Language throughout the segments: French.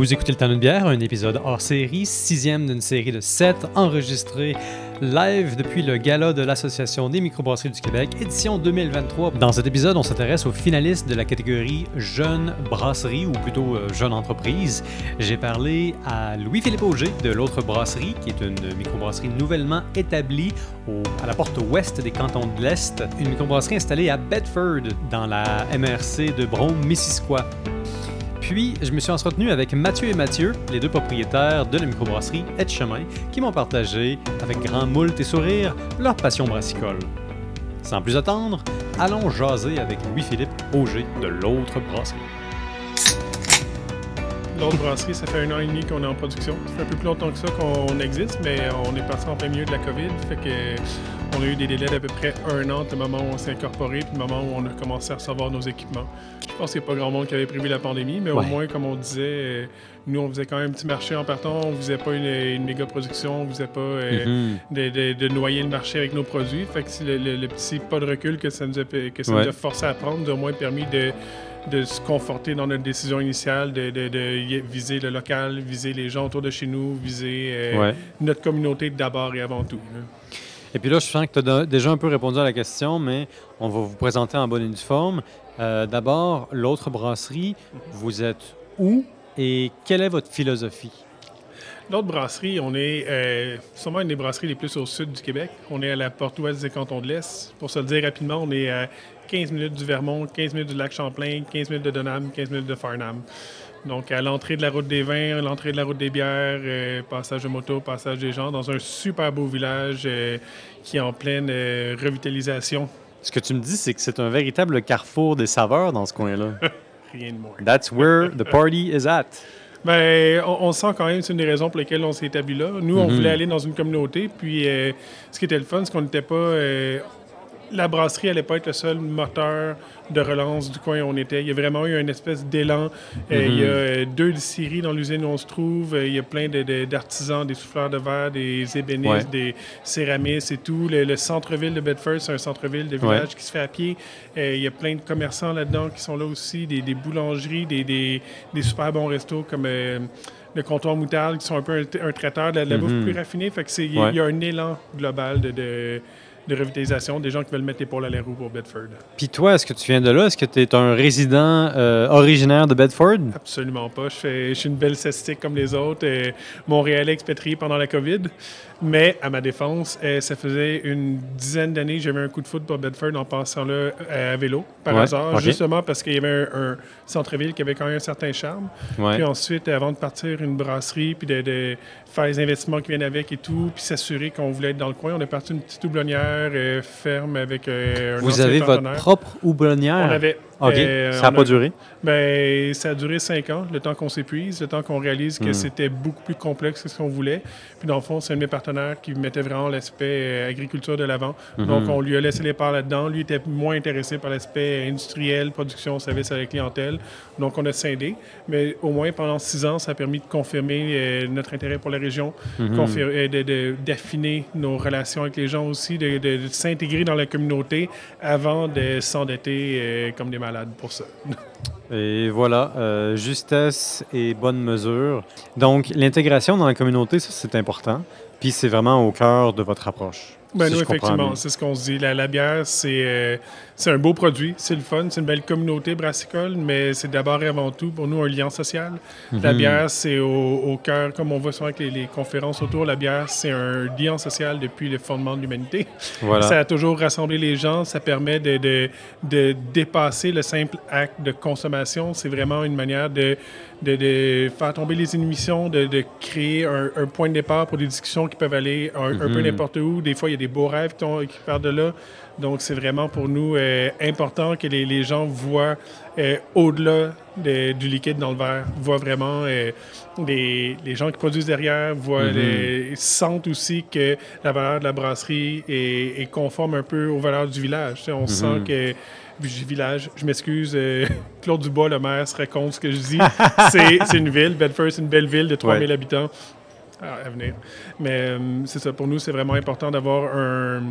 Vous écoutez Le Temps d'une bière, un épisode hors série, sixième d'une série de sept, enregistré live depuis le gala de l'Association des microbrasseries du Québec, édition 2023. Dans cet épisode, on s'intéresse aux finalistes de la catégorie Jeune Brasserie, ou plutôt euh, Jeune Entreprise. J'ai parlé à Louis-Philippe Auger de l'autre brasserie, qui est une microbrasserie nouvellement établie à la porte ouest des cantons de l'Est, une microbrasserie installée à Bedford, dans la MRC de Brome-Missisquoi. Puis, je me suis entretenu avec Mathieu et Mathieu, les deux propriétaires de la microbrasserie Chemin, qui m'ont partagé, avec grand moult et sourire, leur passion brassicole. Sans plus attendre, allons jaser avec Louis-Philippe Auger de l'autre brasserie. L'autre brasserie, ça fait un an et demi qu'on est en production. Ça fait un peu plus longtemps que ça qu'on existe, mais on est passé en plein milieu de la COVID. Fait que on a eu des délais d'à peu près un an entre le moment où on s'est incorporé et le moment où on a commencé à recevoir nos équipements. Je pense qu'il n'y a pas grand monde qui avait prévu la pandémie, mais Ouais. au moins, comme on disait, euh, nous, on faisait quand même un petit marché en partant. On ne faisait pas une, une méga production, on ne faisait pas euh, Mhm. de, de- de noyer le marché avec nos produits. Fait que le, le- le petit pas de recul que ça nous a, que ça Ouais. nous a forcé à prendre nous a au moins permis de, de se conforter dans notre décision initiale, de, de- de y- viser le local, viser les gens autour de chez nous, viser euh, Ouais. notre communauté d'abord et avant tout. là. Et puis là, je sens que tu as déjà un peu répondu à la question, mais on va vous présenter en bonne uniforme. Euh, D'abord, l'autre brasserie, vous êtes où et quelle est votre philosophie? L'autre brasserie, on est euh, sûrement une des brasseries les plus au sud du Québec. On est à la porte ouest des cantons de l'Est. Pour se le dire rapidement, on est à 15 minutes du Vermont, 15 minutes du lac Champlain, 15 minutes de Donham, 15 minutes de Farnham. Donc à l'entrée de la route des vins, l'entrée de la route des bières, euh, passage de moto, passage des gens, dans un super beau village euh, qui est en pleine euh, revitalisation. Ce que tu me dis, c'est que c'est un véritable carrefour des saveurs dans ce coin-là. Rien de moins. That's where the party is at. Ben, on, on sent quand même, c'est une des raisons pour lesquelles on s'est établi là. Nous, on Mhm. voulait aller dans une communauté, puis ce qui était le fun, c'est qu'on n'était pas. La brasserie n'allait pas être le seul moteur de relance du coin où on était. Il y a vraiment eu une espèce d'élan. Euh, Il y a euh, deux distilleries dans l'usine où on se trouve. Euh, il y a plein de- de- d'artisans, des souffleurs de verre, des ébénistes, Ouais. des céramistes et tout. Le, le centre-ville de Bedford, c'est un centre-ville de village qui se fait à pied. Il y a plein de commerçants là-dedans qui sont là aussi, des, des boulangeries, des, des- des super bons restos comme le comptoir moutarde, qui sont un peu un, un traiteur de la, de la Mhm. bouffe plus raffinée. Fait que c'est, il y a- Ouais. il y a un élan global de, de, de revitalisation, des gens qui veulent mettre l'épaule à la roue pour Bedford. Puis toi, est-ce que tu viens de là? Est-ce que tu es un résident euh, originaire de Bedford? Absolument pas. Je, fais- je suis une belle cestique comme les autres. Euh, Montréalais expatrié pendant la COVID. Mais à ma défense, euh, ça faisait une dizaine d'années que j'avais un coup de foot pour Bedford en passant là euh, à vélo, par Ouais, hasard, justement parce qu'il y avait un, un centre-ville qui avait quand même un certain charme. Ouais. Puis ensuite, avant de partir une brasserie, puis de, de faire les investissements qui viennent avec et tout, puis s'assurer qu'on voulait être dans le coin, on est parti une petite houblonnière euh, ferme avec euh, un Vous avez votre propre houblonnière? On avait. OK. euh, ça n'a pas a- duré? ben, ça a duré cinq ans, le temps qu'on s'épuise, le temps qu'on réalise que Hmm. c'était beaucoup plus complexe que ce qu'on voulait. Puis dans le fond, c'est un de mes partenaires qui mettait vraiment l'aspect euh, agriculture de l'avant. Mhm. Donc on lui a laissé les parts là-dedans. Lui était moins intéressé par l'aspect industriel, production, service à la clientèle. Donc on a scindé. Mais au moins pendant six ans, ça a permis de confirmer euh, notre intérêt pour la région, de- d'affiner nos relations avec les gens aussi, de, de- de s'intégrer dans la communauté avant de s'endetter comme des malades pour ça. Et voilà, euh, justesse et bonne mesure. Donc, l'intégration dans la communauté, ça, c'est important. Puis, c'est vraiment au cœur de votre approche. Ben si effectivement, c'est ce qu'on se dit. La, la bière, c'est euh, un beau produit, c'est le fun, c'est une belle communauté brassicole, mais c'est d'abord et avant tout pour nous un lien social. La Mhm. bière, c'est au, au cœur, comme on voit souvent avec les, les conférences autour, la bière, c'est un lien social depuis le fondement de l'humanité. Voilà. Ça a toujours rassemblé les gens, ça permet de, de, de dépasser le simple acte de consommation. C'est vraiment une manière de, de, de faire tomber les inhibitions, de, de créer un, un point de départ pour des discussions qui peuvent aller un, un peu Mhm. n'importe où. Des fois, il y a des beaux rêves qui, partent de là. Donc, c'est vraiment pour nous euh, important que les, les gens voient euh, au-delà de- du liquide dans le verre, voient vraiment euh, les, les gens qui produisent derrière, voient Mhm. les- sentent aussi que la valeur de la brasserie est, est conforme un peu aux valeurs du village. Tu sais, on sent que puis je dis village, je m'excuse, euh, Claude Dubois, le maire, serait contre ce que je dis. c'est c'est une ville, Bedford, c'est une belle ville de 3000 Ouais. habitants à, venir. Mais euh, c'est ça, pour nous, c'est vraiment important d'avoir un,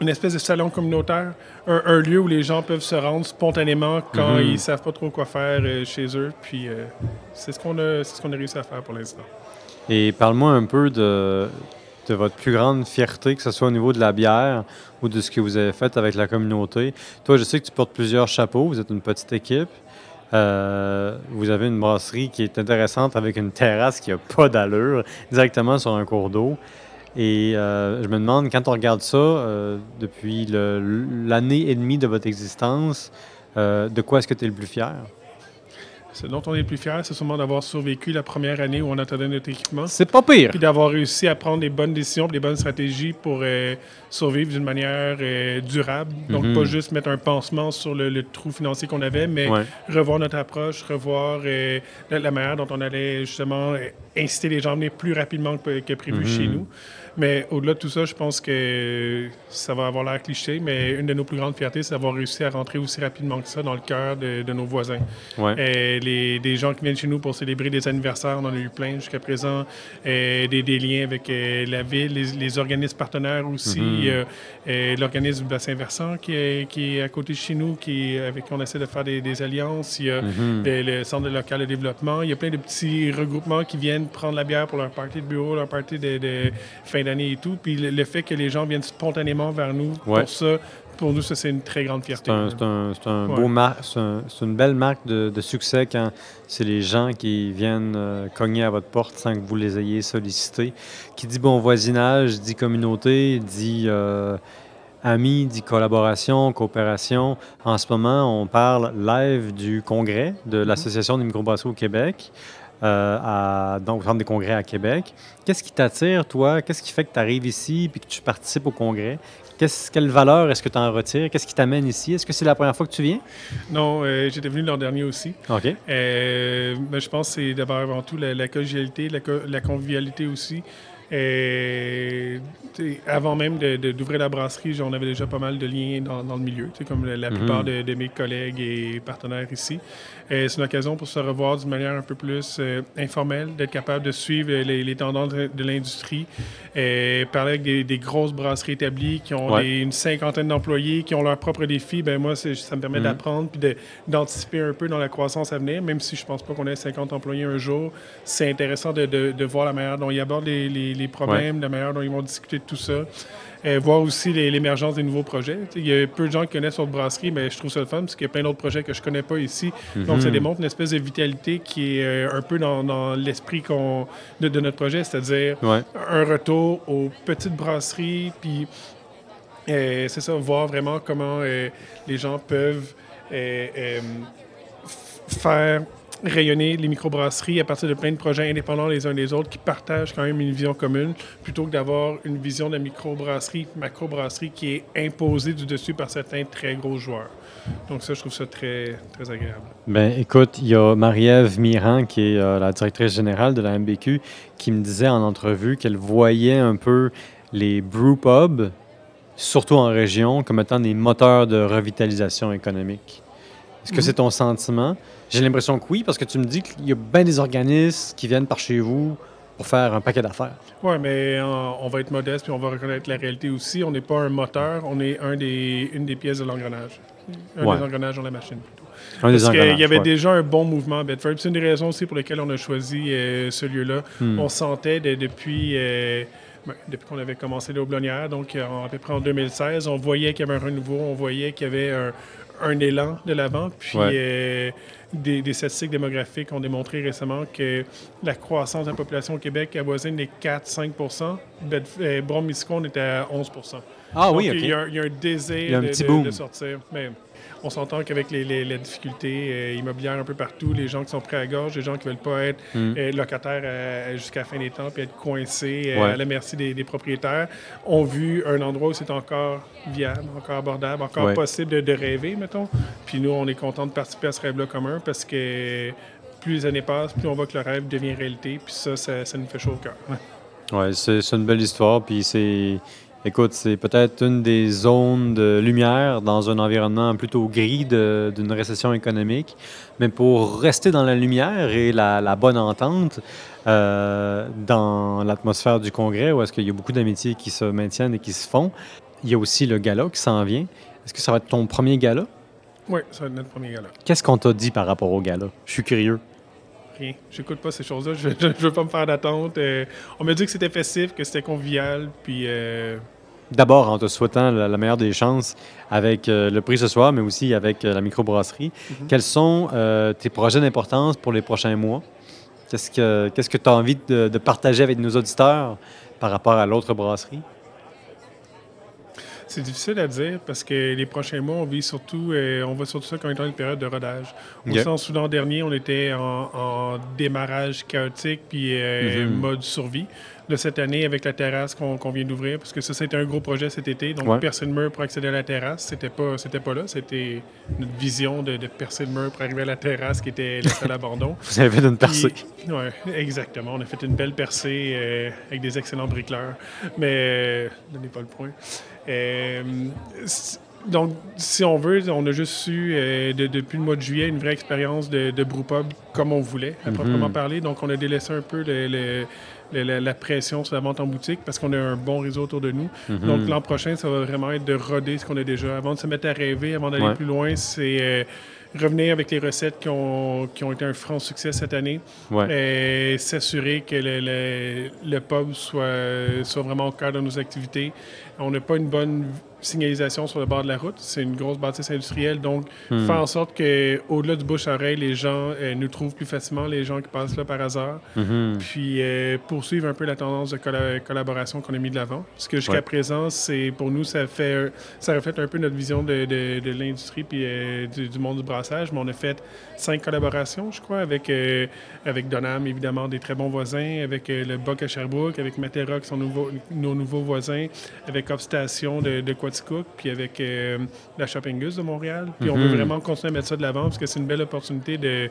une espèce de salon communautaire, un, lieu où les gens peuvent se rendre spontanément quand mhm. ils ne savent pas trop quoi faire euh, chez eux. Puis euh, c'est ce qu'on a, ce qu'on a réussi à faire pour l'instant. Et parle-moi un peu de, de votre plus grande fierté, que ce soit au niveau de la bière ou de ce que vous avez fait avec la communauté. Toi, je sais que tu portes plusieurs chapeaux, vous êtes une petite équipe. Euh, vous avez une brasserie qui est intéressante avec une terrasse qui n'a pas d'allure, directement sur un cours d'eau. Et euh, je me demande, quand on regarde ça, euh, depuis l'année et demie de votre existence, de quoi est-ce que tu es le plus fier? Ce dont on est le plus fier, c'est sûrement d'avoir survécu la première année où on attendait notre équipement. C'est pas pire. Puis d'avoir réussi à prendre les bonnes décisions, les bonnes stratégies pour survivre d'une manière durable. Donc, mhm. pas juste mettre un pansement sur le, trou financier qu'on avait, mais revoir notre approche, revoir la, manière dont on allait justement inciter les gens à venir plus rapidement que, prévu mhm. chez nous. Mais au-delà de tout ça, je pense que ça va avoir l'air cliché, mais une de nos plus grandes fiertés, c'est d'avoir réussi à rentrer aussi rapidement que ça dans le cœur de, nos voisins. Et les, des gens qui viennent chez nous pour célébrer des anniversaires, on en a eu plein jusqu'à présent. Et des, des, liens avec euh, la ville, les, organismes partenaires aussi. Mm-hmm. L'organisme du bassin versant qui est, qui est à côté de chez nous, qui, avec qui on essaie de faire des, alliances. Il y a mm-hmm. le centre local de développement. Il y a plein de petits regroupements qui viennent prendre la bière pour leur partie de bureau, leur partie de, de fin d'année et tout. Puis le, fait que les gens viennent spontanément vers nous pour ça, pour nous, ça, c'est une très grande fierté. C'est un, un, beau c'est une belle marque de, succès quand c'est les gens qui viennent euh, cogner à votre porte sans que vous les ayez sollicités. Qui dit bon voisinage, dit communauté, dit euh, amis, dit collaboration, coopération. En ce moment, on parle live du congrès de mm-hmm. l'Association des microbrasseries au Québec. Euh, à, donc, au Centre des congrès à Québec. Qu'est-ce qui t'attire, toi? Qu'est-ce qui fait que tu arrives ici et que tu participes au congrès? quelle valeur est-ce que tu en retires? Qu'est-ce qui t'amène ici? Est-ce que c'est la première fois que tu viens? Non, euh, j'étais venu l'an dernier aussi. OK. Euh, mais je pense que c'est d'abord avant tout la, la collégialité, la, convivialité aussi. Et, avant même d'ouvrir la brasserie, on avait déjà pas mal de liens dans, le milieu, comme la, plupart mhm. de, mes collègues et partenaires ici. C'est une occasion pour se revoir d'une manière un peu plus euh, informelle, d'être capable de suivre les, tendances de l'industrie, parler avec des, grosses brasseries établies qui ont une cinquantaine d'employés, qui ont leurs propres défis. Ben moi, ça me permet mhm. d'apprendre puis d'anticiper un peu dans la croissance à venir, même si je pense pas qu'on ait 50 employés un jour. C'est intéressant de, voir la manière dont ils abordent les les problèmes, la manière dont ils vont discuter de tout ça. Et voir aussi l'émergence des nouveaux projets. Il y a peu de gens qui connaissent notre brasserie, mais je trouve ça le fun parce qu'il y a plein d'autres projets que je connais pas ici. Donc, ça mhm. démontre une espèce de vitalité qui est euh, un peu dans, l'esprit de, de, notre projet, c'est-à-dire un retour aux petites brasseries, puis euh, c'est ça, voir vraiment comment euh, les gens peuvent faire rayonner les microbrasseries à partir de plein de projets indépendants les uns des autres qui partagent quand même une vision commune plutôt que d'avoir une vision de microbrasserie, macrobrasserie qui est imposée du dessus par certains très gros joueurs. Donc ça, je trouve ça très, très agréable. Ben, écoute, il y a Marie-Ève Miran, qui est euh, la directrice générale de la MBQ, qui me disait en entrevue qu'elle voyait un peu les brewpubs, surtout en région, comme étant des moteurs de revitalisation économique. Est-ce que c'est ton sentiment? J'ai l'impression que oui, parce que tu me dis qu'il y a bien des organismes qui viennent par chez vous pour faire un paquet d'affaires. Oui, mais on, va être modeste puis on va reconnaître la réalité aussi. On n'est pas un moteur, on est un des, une des pièces de l'engrenage. Un des engrenages dans la machine, plutôt. Un Parce qu'il y avait déjà un bon mouvement à Bedford. C'est une des raisons aussi pour lesquelles on a choisi euh, ce lieu-là. Hmm. On sentait depuis... Euh, ben, depuis qu'on avait commencé les donc à peu près en 2016, on voyait qu'il y avait un renouveau, on voyait qu'il y avait un, un élan de l'avant. Puis euh, des, statistiques démographiques ont démontré récemment que la croissance de la population au Québec avoisine les 4-5 euh, Brom-Miscon était à 11% Ah oui, OK. Il y, a, un désir de, sortir. Mais, on s'entend qu'avec les, difficultés euh, immobilières un peu partout, les gens qui sont prêts à gorge, les gens qui ne veulent pas être hmm. euh, locataires euh, jusqu'à la fin des temps puis être coincés à la merci des, propriétaires, ont vu un endroit où c'est encore viable, encore abordable, encore possible de, rêver, mettons. Puis nous, on est content de participer à ce rêve-là commun parce que plus les années passent, plus on voit que le rêve devient réalité. Puis ça, ça, ça nous fait chaud au cœur. Oui, c'est une belle histoire. Puis c'est Écoute, c'est peut-être une des zones de lumière dans un environnement plutôt gris d'une récession économique. Mais pour rester dans la lumière et la, bonne entente euh, dans l'atmosphère du Congrès, où est-ce qu'il y a beaucoup d'amitiés qui se maintiennent et qui se font, il y a aussi le gala qui s'en vient. Est-ce que ça va être ton premier gala? Oui, ça va être notre premier gala. Qu'est-ce qu'on t'a dit par rapport au gala? Je suis curieux. Rien. J'écoute pas ces choses-là. Je, je, veux pas me faire d'attente. Euh, on m'a dit que c'était festif, que c'était convivial, puis... Euh, D'abord, en te souhaitant la, meilleure des chances avec euh, le prix ce soir, mais aussi avec la microbrasserie, mhm. quels sont tes projets d'importance pour les prochains mois? Qu'est-ce que tu que as envie de, de, partager avec nos auditeurs par rapport à l'autre brasserie? C'est difficile à dire parce que les prochains mois, on vit surtout, euh, on voit surtout ça quand on est dans une période de rodage. Au sens où l'an dernier, on était en, démarrage chaotique puis euh, mm-hmm. mode survie de cette année avec la terrasse qu'on vient d'ouvrir, parce que ça, c'était un gros projet cet été. Donc, percer le mur pour accéder à la terrasse, c'était pas, pas là. C'était notre vision de, percer le mur pour arriver à la terrasse qui était laissée à l'abandon. Vous avez fait une percée. Oui, exactement. On a fait une belle percée euh, avec des excellents bricoleurs. Mais, euh, donnez pas le point. Euh, donc, si on veut, on a juste eu, euh, depuis le mois de juillet, une vraie expérience de, de brewpub comme on voulait, à mhm. proprement parler. Donc, on a délaissé un peu le, la, pression sur la vente en boutique parce qu'on a un bon réseau autour de nous. Mhm. Donc, l'an prochain, ça va vraiment être de roder ce qu'on a déjà. Avant de se mettre à rêver, avant d'aller plus loin, c'est euh, revenir avec les recettes qui ont, qui ont, été un franc succès cette année et s'assurer que le, le, pub soit, soit vraiment au cœur de nos activités. On n'a pas une bonne signalisation sur le bord de la route. C'est une grosse bâtisse industrielle. Donc, hmm. faire en sorte qu'au-delà du bouche-oreille, les gens euh, nous trouvent plus facilement, les gens qui passent là par hasard. Hmm. Puis, euh, poursuivre un peu la tendance de collaboration qu'on a mis de l'avant. Parce que jusqu'à présent, c'est pour nous, ça fait ça reflète un peu notre vision de, de, l'industrie puis euh, du, monde du brassage. Mais on a fait cinq collaborations, je crois, avec, avec Donham, évidemment, des très bons voisins, avec le Boc à Sherbrooke, avec Matera, qui sont nos nouveaux voisins, avec Upstation de, de puis avec euh, la Shopping Gus de Montréal. Puis on veut mhm. vraiment continuer à mettre ça de l'avant parce que c'est une belle opportunité de,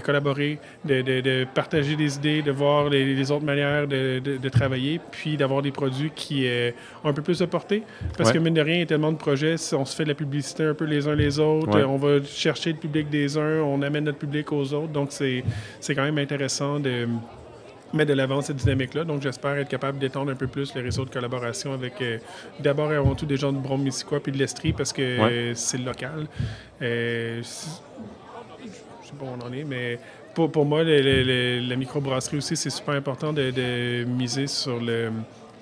collaborer, de, partager des idées, de voir les, autres manières de, travailler, puis d'avoir des produits qui euh, ont un peu plus de portée. Parce que mine de rien, il y a tellement de projets, on se fait de la publicité un peu les uns les autres, on va chercher le public des uns, on amène notre public aux autres. Donc c'est quand même intéressant de mettre de l'avant cette dynamique-là. Donc, j'espère être capable d'étendre un peu plus les réseaux de collaboration avec euh, d'abord et avant tout des gens de Brome-Missisquoi puis de l'Estrie parce que euh, c'est le local. Euh, je sais pas où on en est, mais pour, pour moi, la microbrasserie aussi, c'est super important de, de miser sur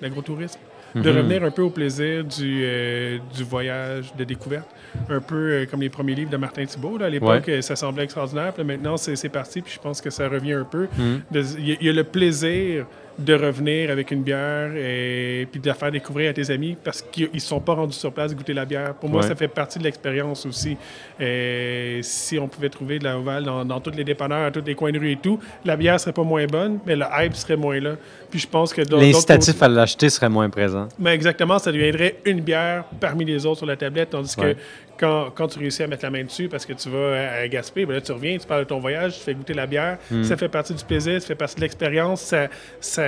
l'agrotourisme de mhm. revenir un peu au plaisir du, euh, du voyage de découverte. Un peu euh, comme les premiers livres de Martin Thibault. À l'époque, ça semblait extraordinaire. Puis maintenant, c'est parti. Puis je pense que ça revient un peu. Mhm. Il y, a le plaisir de revenir avec une bière et puis de la faire découvrir à tes amis parce qu'ils ne sont pas rendus sur place goûter la bière. Pour moi, ça fait partie de l'expérience aussi. Et si on pouvait trouver de la ovale dans, dans tous les dépanneurs, à tous les coins de rue et tout, la bière serait pas moins bonne, mais le hype serait moins là. Puis je pense que l'incitatif à l'acheter serait moins présent. Mais exactement, ça deviendrait une bière parmi les autres sur la tablette, tandis que quand, quand, tu réussis à mettre la main dessus parce que tu vas à, Gaspé, ben là, tu reviens, tu parles de ton voyage, tu fais goûter la bière. Hmm. Ça fait partie du plaisir, ça fait partie de l'expérience. Ça, ça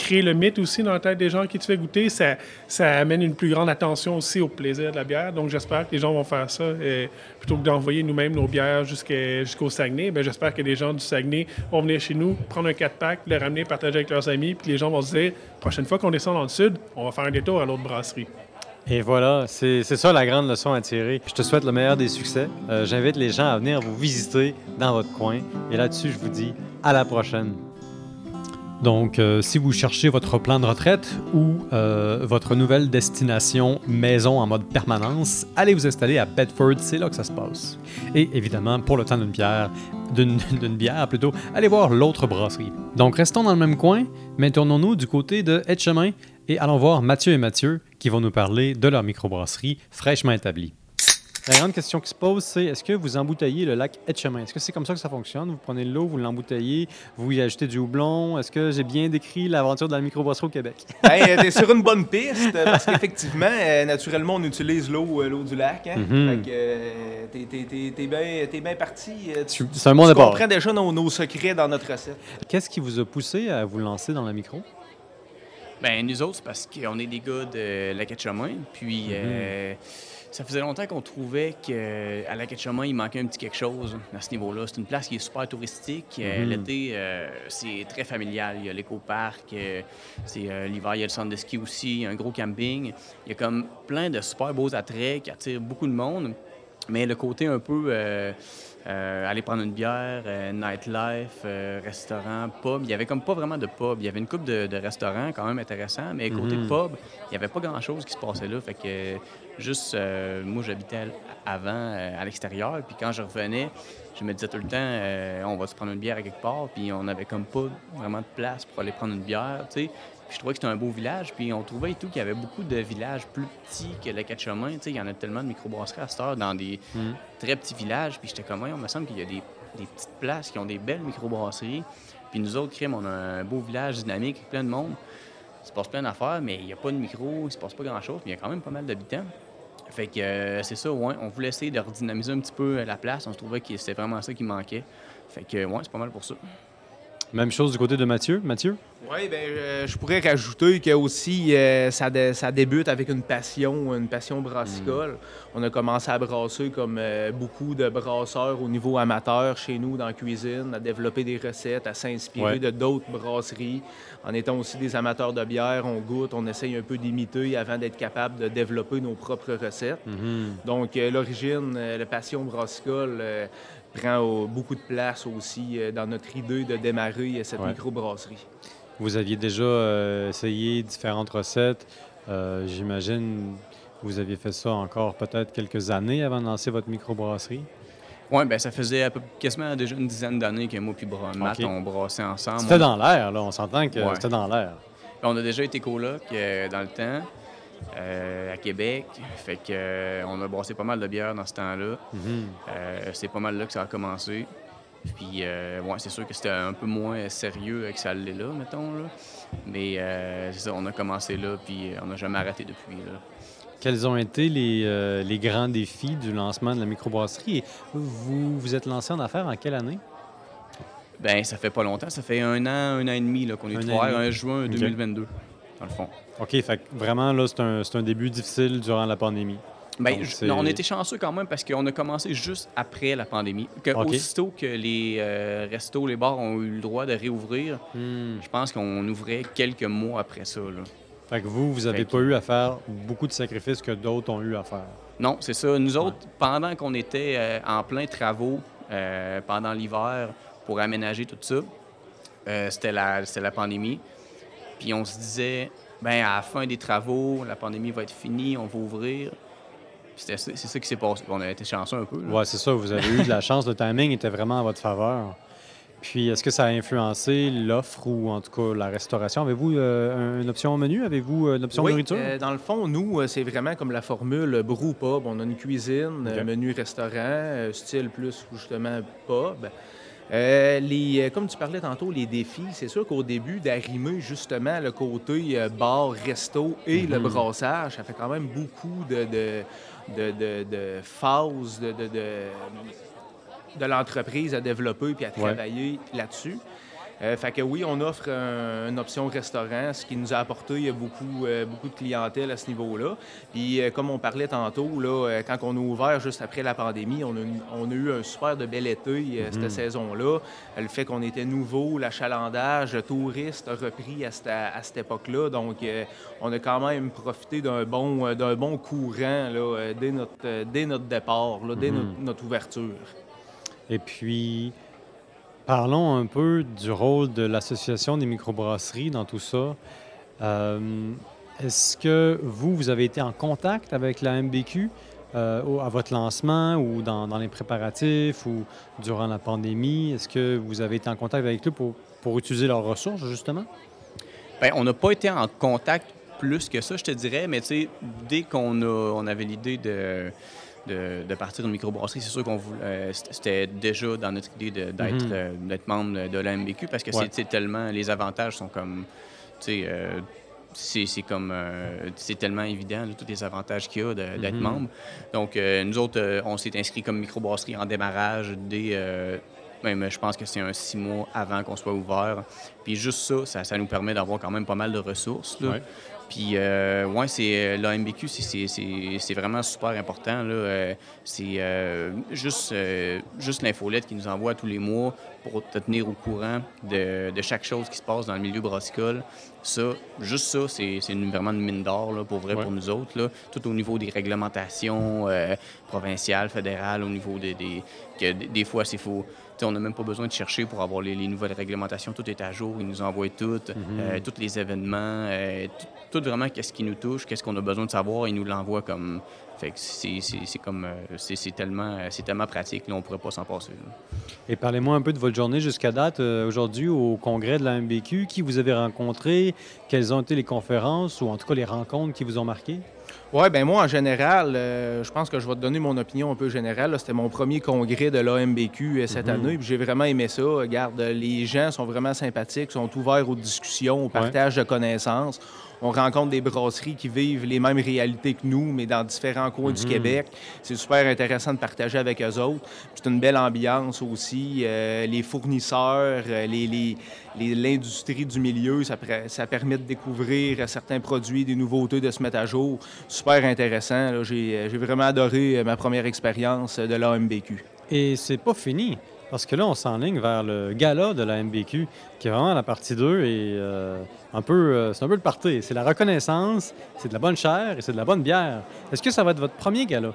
crée le mythe aussi dans la tête des gens qui te fait goûter. Ça, amène une plus grande attention aussi au plaisir de la bière. Donc, j'espère que les gens vont faire ça. Et plutôt que d'envoyer nous-mêmes nos bières jusqu'au Saguenay, ben, j'espère que les gens du Saguenay vont venir chez nous, prendre un 4-pack, le ramener, partager avec leurs amis. Puis les gens vont se dire, prochaine fois qu'on descend dans le sud, on va faire un détour à l'autre brasserie. Et voilà, c'est ça la grande leçon à tirer. Je te souhaite le meilleur des succès. Euh, j'invite les gens à venir vous visiter dans votre coin. Et là-dessus, je vous dis à la prochaine. Donc, euh, si vous cherchez votre plan de retraite ou euh, votre nouvelle destination maison en mode permanence, allez vous installer à Bedford, c'est là que ça se passe. Et évidemment, pour le temps d'une bière, d'une bière plutôt, allez voir l'autre brasserie. Donc, restons dans le même coin, mais tournons-nous du côté de Etchemin et allons voir Mathieu et Mathieu qui vont nous parler de leur microbrasserie fraîchement établie. La grande question qui se pose, c'est est-ce que vous embouteillez le lac Etchemin? Est-ce que c'est comme ça que ça fonctionne? Vous prenez l'eau, vous l'embouteillez, vous y ajoutez du houblon. Est-ce que j'ai bien décrit l'aventure de la microbrasserie au Québec? hey, t'es sur une bonne piste parce qu'effectivement, euh, naturellement, on utilise l'eau, euh, l'eau du lac. Hein? Mm-hmm. Fait que euh, t'es, bien, parti. c'est un bon départ. On comprend déjà nos, nos secrets dans notre recette. Qu'est-ce qui vous a poussé à vous lancer dans la micro? Ben nous autres, parce qu'on est des gars de la Puis, mm-hmm ça faisait longtemps qu'on trouvait qu'à la Quête-Chemin, il manquait un petit quelque chose à ce niveau-là. C'est une place qui est super touristique. Euh, Mhm. L'été, euh, c'est très familial. Il y a l'éco-parc, euh, c'est euh, l'hiver, il y a le centre de ski aussi, un gros camping. Il y a comme plein de super beaux attraits qui attirent beaucoup de monde. Mais le côté un peu euh, aller prendre une bière, euh, nightlife, euh, restaurant, pub, il y avait comme pas vraiment de pub. Il y avait une coupe de, de restaurants quand même intéressants, mais côté Mhm. pub, il y avait pas grand-chose qui se passait là. Fait que juste, moi j'habitais avant à l'extérieur, puis quand je revenais, je me disais tout le temps, on va se prendre une bière à quelque part, puis on avait comme pas vraiment de place pour aller prendre une bière, tu sais. Puis je trouvais que c'était un beau village, puis on trouvait et tout qu'il y avait beaucoup de villages plus petits que le quatre chemins, tu sais. Il y en a tellement de microbrasseries à cette heure dans des Mhm. très petits villages, puis j'étais comme, on me semble qu'il y a des, des petites places qui ont des belles microbrasseries. Puis nous autres, crème, on a un beau village dynamique, avec plein de monde. Il se passe plein d'affaires, mais il n'y a pas de micro, il se passe pas grand-chose, mais il y a quand même pas mal d'habitants. Fait que euh, c'est ça, ouais. On voulait essayer de redynamiser un petit peu la place. On se trouvait que c'était vraiment ça qui manquait. Fait que, ouais, c'est pas mal pour ça. Même chose du côté de Mathieu. Mathieu? Oui, ben, euh, je pourrais rajouter que aussi euh, ça, dé- ça débute avec une passion, une passion brassicole. On a commencé à brasser comme euh, beaucoup de brasseurs au niveau amateur chez nous dans la cuisine, à développer des recettes, à s'inspirer Ouais. de d'autres brasseries. En étant aussi des amateurs de bière, on goûte, on essaye un peu d'imiter avant d'être capable de développer nos propres recettes. Mhm. Donc, l'origine, la passion brassicole prend beaucoup de place aussi euh, dans notre idée de démarrer euh, cette Ouais. microbrasserie. Vous aviez déjà euh, essayé différentes recettes. Euh, J'imagine vous aviez fait ça encore peut-être quelques années avant de lancer votre microbrasserie. Ouais, ben ça faisait à peu, quasiment déjà une dizaine d'années que moi puis Bra- Matt, Ok. on brassait ensemble. C'était On- dans l'air, là. On s'entend que Ouais. c'était dans l'air. On a déjà été coloc euh, dans le temps, euh, à Québec. Fait que euh, on a brassé pas mal de bières dans ce temps-là. Mhm. Euh, c'est pas mal là que ça a commencé. Puis, ouais, c'est sûr que c'était un peu moins sérieux que ça l'est là, mettons. Là. Mais c'est ça, on a commencé là, puis on n'a jamais arrêté depuis. Là. Quels ont été les, les grands défis du lancement de la microbrasserie? Et vous vous êtes lancé en affaires en quelle année? Ben, ça fait pas longtemps, ça fait un an, un an et demi qu'on est demi. un juin Ok. 2022, dans le fond. OK, fait vraiment, là, c'est un, un début difficile durant la pandémie. Donc, je- c'est- non, on était chanceux quand même parce qu'on a commencé juste après la pandémie. Que. Aussitôt que les euh, restos, les bars ont eu le droit de réouvrir, Hmm. je pense qu'on ouvrait quelques mois après ça. là. Fait que vous, vous avez Fait que- pas eu à faire beaucoup de sacrifices que d'autres ont eu à faire. Non, c'est ça. Nous autres, pendant qu'on était euh, en plein travaux euh, pendant l'hiver pour aménager tout ça, euh, c'était la, c'était la pandémie. Puis on se disait, ben à la fin des travaux, la pandémie va être finie, on va ouvrir. C'est ça qui s'est passé. On a été chanceux un peu. Ouais, c'est ça. Vous avez eu de la chance. Le timing était vraiment en votre faveur. Puis, est-ce que ça a influencé l'offre ou en tout cas la restauration? Avez-vous euh, une option au menu? Avez-vous euh, une option Oui, nourriture? euh, dans le fond, nous, c'est vraiment comme la formule brew pub. On a une cuisine, menu restaurant, style plus justement pub. Euh, les, euh, comme tu parlais tantôt, les défis, c'est sûr qu'au début, d'arrimer justement le côté euh, bar, resto et le Mhm. brassage, ça fait quand même beaucoup de, de, de, de- de phases de, de, de- de l'entreprise à développer puis à travailler là-dessus. Euh, fait que oui, on offre un- une option restaurant, ce qui nous a apporté beaucoup, euh, beaucoup de clientèle à ce niveau-là. Puis euh, comme on parlait tantôt, là, euh, quand on a ouvert juste après la pandémie, on a, une- on a eu un super de bel été euh, cette saison-là. Euh, Le fait qu'on était nouveau, l'achalandage, le touriste a repris à cette, à cette époque-là. Donc euh, on a quand même profité d'un bon, euh, d'un bon courant là, euh, dès, notre, euh, dès notre départ, là, dès Mhm. notre, notre ouverture. Et puis, parlons un peu du rôle de l'Association des microbrasseries dans tout ça. Euh, Est-ce que vous, vous avez été en contact avec la MBQ euh, à votre lancement ou dans, les préparatifs ou durant la pandémie? Est-ce que vous avez été en contact avec eux pour, pour utiliser leurs ressources, justement? Ben, on n'a pas été en contact plus que ça, je te dirais, mais tu sais, dès qu'on on avait l'idée de, de, de partir une microbrasserie, c'est sûr qu'on voulait, euh, c'était- déjà dans notre idée Mhm. euh, d'être membre de, la MBQ parce que Ouais. c'est- tellement, les avantages sont comme, tu sais, euh, c'est comme, c'est tellement évident, là, tous les avantages qu'il y a d'être Mhm. membre. Donc, nous autres, on s'est inscrit comme microbrasserie en démarrage dès, même, je pense que c'est un six mois avant qu'on soit ouvert. Puis juste ça, ça, ça nous permet d'avoir quand même pas mal de ressources. là. Ouais. Puis, euh, ouais, c'est l'AMBQ, c'est vraiment super important. là. c'est juste, juste l'infolette qui nous envoie tous les mois pour te tenir au courant de, de, chaque chose qui se passe dans le milieu brassicole. Ça, juste ça, c'est vraiment une mine d'or pour vrai pour nous autres. Là. Tout au niveau des réglementations provinciales, fédérales, au niveau des. des que des fois, c'est faux on n'a même pas besoin de chercher pour avoir les, nouvelles réglementations. Tout est à jour. Ils nous envoient tout, mhm. euh, tous les événements, euh, tout, vraiment qu'est-ce qui nous touche, qu'est-ce qu'on a besoin de savoir. Ils nous l'envoient comme. Fait c'est comme. Euh, c'est tellement, tellement pratique. Là, on pourrait pas s'en passer. Et parlez-moi un peu de votre journée jusqu'à date, aujourd'hui, au congrès de la MBQ. Qui vous avez rencontré? Quelles ont été les conférences ou en tout cas les rencontres qui vous ont marqué? Oui, ben moi, en général, euh, je pense que je vais te donner mon opinion un peu générale. C'était mon premier congrès de l'AMBQ euh, cette mhm. année, puis j'ai vraiment aimé ça. Regarde, les gens sont vraiment sympathiques, sont ouverts aux discussions, au partage de connaisses on rencontre des brasseries qui vivent les mêmes réalités que nous, mais dans différents coins du mhm. Québec. C'est super intéressant de partager avec eux autres. C'est une belle ambiance aussi. Euh, les fournisseurs, euh, l'industrie du milieu, ça, ça, permet de découvrir certains produits, des nouveautés, de se mettre à jour. Super intéressant. J'ai vraiment adoré ma première expérience de l'AMBQ. Et c'est pas fini. Parce que là, on s'enligne vers le gala de la MBQ, qui est vraiment la partie 2 et euh, un peu, euh, c'est un peu le party. C'est la reconnaissance, c'est de la bonne chair et c'est de la bonne bière. Est-ce que ça va être votre premier gala?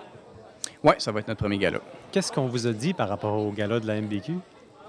Oui, ça va être notre premier gala. Qu'est-ce qu'on vous a dit par rapport au gala de la MBQ?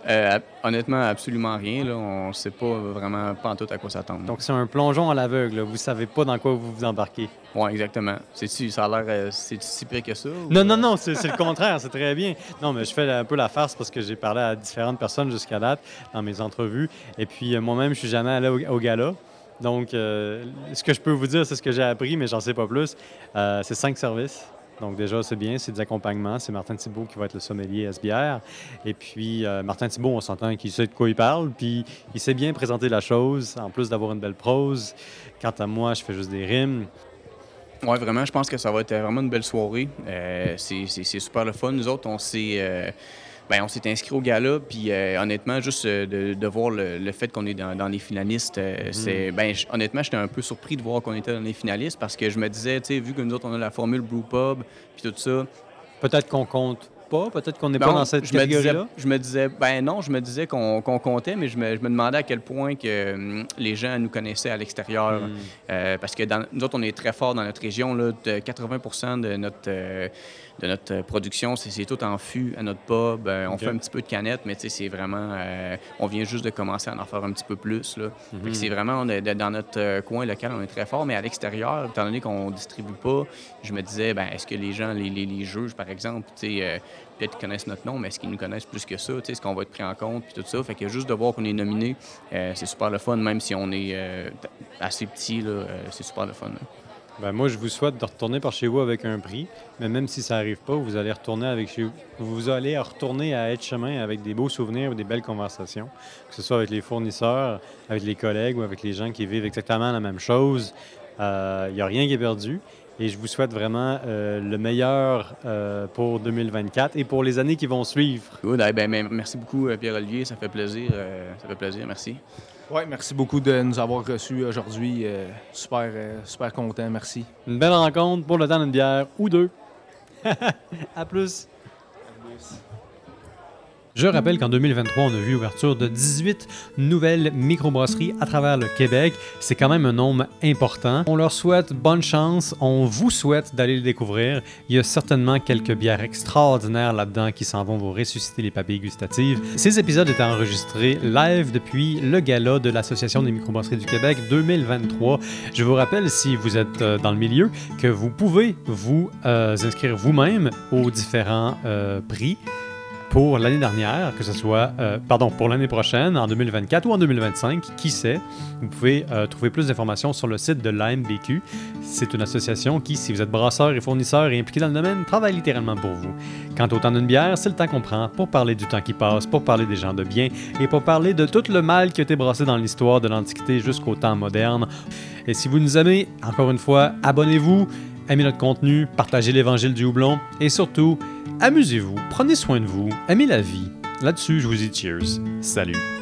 Euh, honnêtement, absolument rien. Là. On ne sait pas vraiment pas en tout à quoi s'attendre. Donc, c'est un plongeon à l'aveugle. Vous ne savez pas dans quoi vous vous embarquez. Oui, exactement. C'est ça a l'air euh, c'est si pire que ça? Non, non, non, c'est le contraire. C'est très bien. Non, mais je fais un peu la farce parce que j'ai parlé à différentes personnes jusqu'à date dans mes entrevues. Et puis, euh, moi-même, je suis jamais allé au, gala. Donc, ce que je peux vous dire, c'est ce que j'ai appris, mais j'en sais pas plus. c'est cinq services. Donc déjà, c'est bien, c'est des accompagnements. C'est Martin Thibault qui va être le sommelier SBR. Et puis, euh, Martin Thibault, on s'entend qu'il sait de quoi il parle, puis il sait bien présenter la chose, en plus d'avoir une belle prose. Quant à moi, je fais juste des rimes. Oui, vraiment, je pense que ça va être vraiment une belle soirée. Euh, c'est super le fun. Nous autres, on s'est... Euh, ben, on s'est inscrit au gala, puis euh, honnêtement, juste euh, de, voir le, fait qu'on est dans, les finalistes, euh, mm. c'est. Ben, honnêtement, j'étais un peu surpris de voir qu'on était dans les finalistes parce que je me disais, tu sais, vu que nous autres, on a la formule Blue Pub, puis tout ça. Peut-être qu'on compte pas, peut-être qu'on n'est pas dans cette catégorie-là? Je me disais, ben non, je me disais qu'on comptait, mais je me, demandais à quel point que hum, les gens nous connaissaient à l'extérieur. Mm. parce que dans, nous autres, on est très fort dans notre région, là, de 80 de notre de notre euh, production. C'est tout en fût à notre pub. Euh, on fait un petit peu de canette, mais c'est vraiment. Euh, on vient juste de commencer à en faire un petit peu plus. Là. Mhm. C'est vraiment dans notre coin local, on est très fort, mais à l'extérieur, étant donné qu'on ne distribue pas, je me disais, ben, est-ce que les gens, les, les, juges, par exemple, peut-être qu'ils connaissent notre nom, mais est-ce qu'ils nous connaissent plus que ça? Est-ce qu'on va être pris en compte? Puis tout ça. Fait que juste de voir qu'on est nominé, c'est super le fun, même si on est assez petit, c'est super le fun. Ben moi, je vous souhaite de retourner par chez vous avec un prix, mais même si ça n'arrive pas, vous allez retourner avec chez vous. Vous allez retourner à être chemin avec des beaux souvenirs ou des belles conversations, que ce soit avec les fournisseurs, avec les collègues ou avec les gens qui vivent exactement la même chose. Il euh, n'y a rien qui est perdu. Et je vous souhaite vraiment euh, le meilleur euh, pour 2024 et pour les années qui vont suivre. Good. Eh ben, merci beaucoup, Pierre-Olivier. Ça fait plaisir. ça fait plaisir. Merci. Oui, merci beaucoup de nous avoir reçus aujourd'hui. Euh, super, euh, super content, merci. Une belle rencontre pour le temps d'une bière ou deux. à plus. Je rappelle qu'en 2023, on a vu l'ouverture de 18 nouvelles microbrasseries à travers le Québec. C'est quand même un nombre important. On leur souhaite bonne chance. On vous souhaite d'aller les découvrir. Il y a certainement quelques bières extraordinaires là-dedans qui s'en vont vous ressusciter les papilles gustatives. Ces épisodes étaient enregistrés live depuis le gala de l'Association des microbrasseries du Québec 2023. Je vous rappelle, si vous êtes euh, dans le milieu, que vous pouvez vous euh, inscrire vous-même aux différents euh, prix pour l'année dernière, que ce soit, euh, pardon, pour l'année prochaine, en 2024 ou en 2025, qui sait? Vous pouvez euh, trouver plus d'informations sur le site de l'AMBQ. C'est une association qui, si vous êtes brasseur et fournisseur et impliqué dans le domaine, travaille littéralement pour vous. Quant au temps d'une bière, c'est le temps qu'on prend pour parler du temps qui passe, pour parler des gens de bien et pour parler de tout le mal qui a été brassé dans l'histoire de l'Antiquité jusqu'au temps moderne. Et si vous nous aimez, encore une fois, abonnez-vous, aimez notre contenu, partagez l'évangile du houblon et surtout, amusez-vous, prenez soin de vous, aimez la vie. Là-dessus, je vous dis cheers. Salut.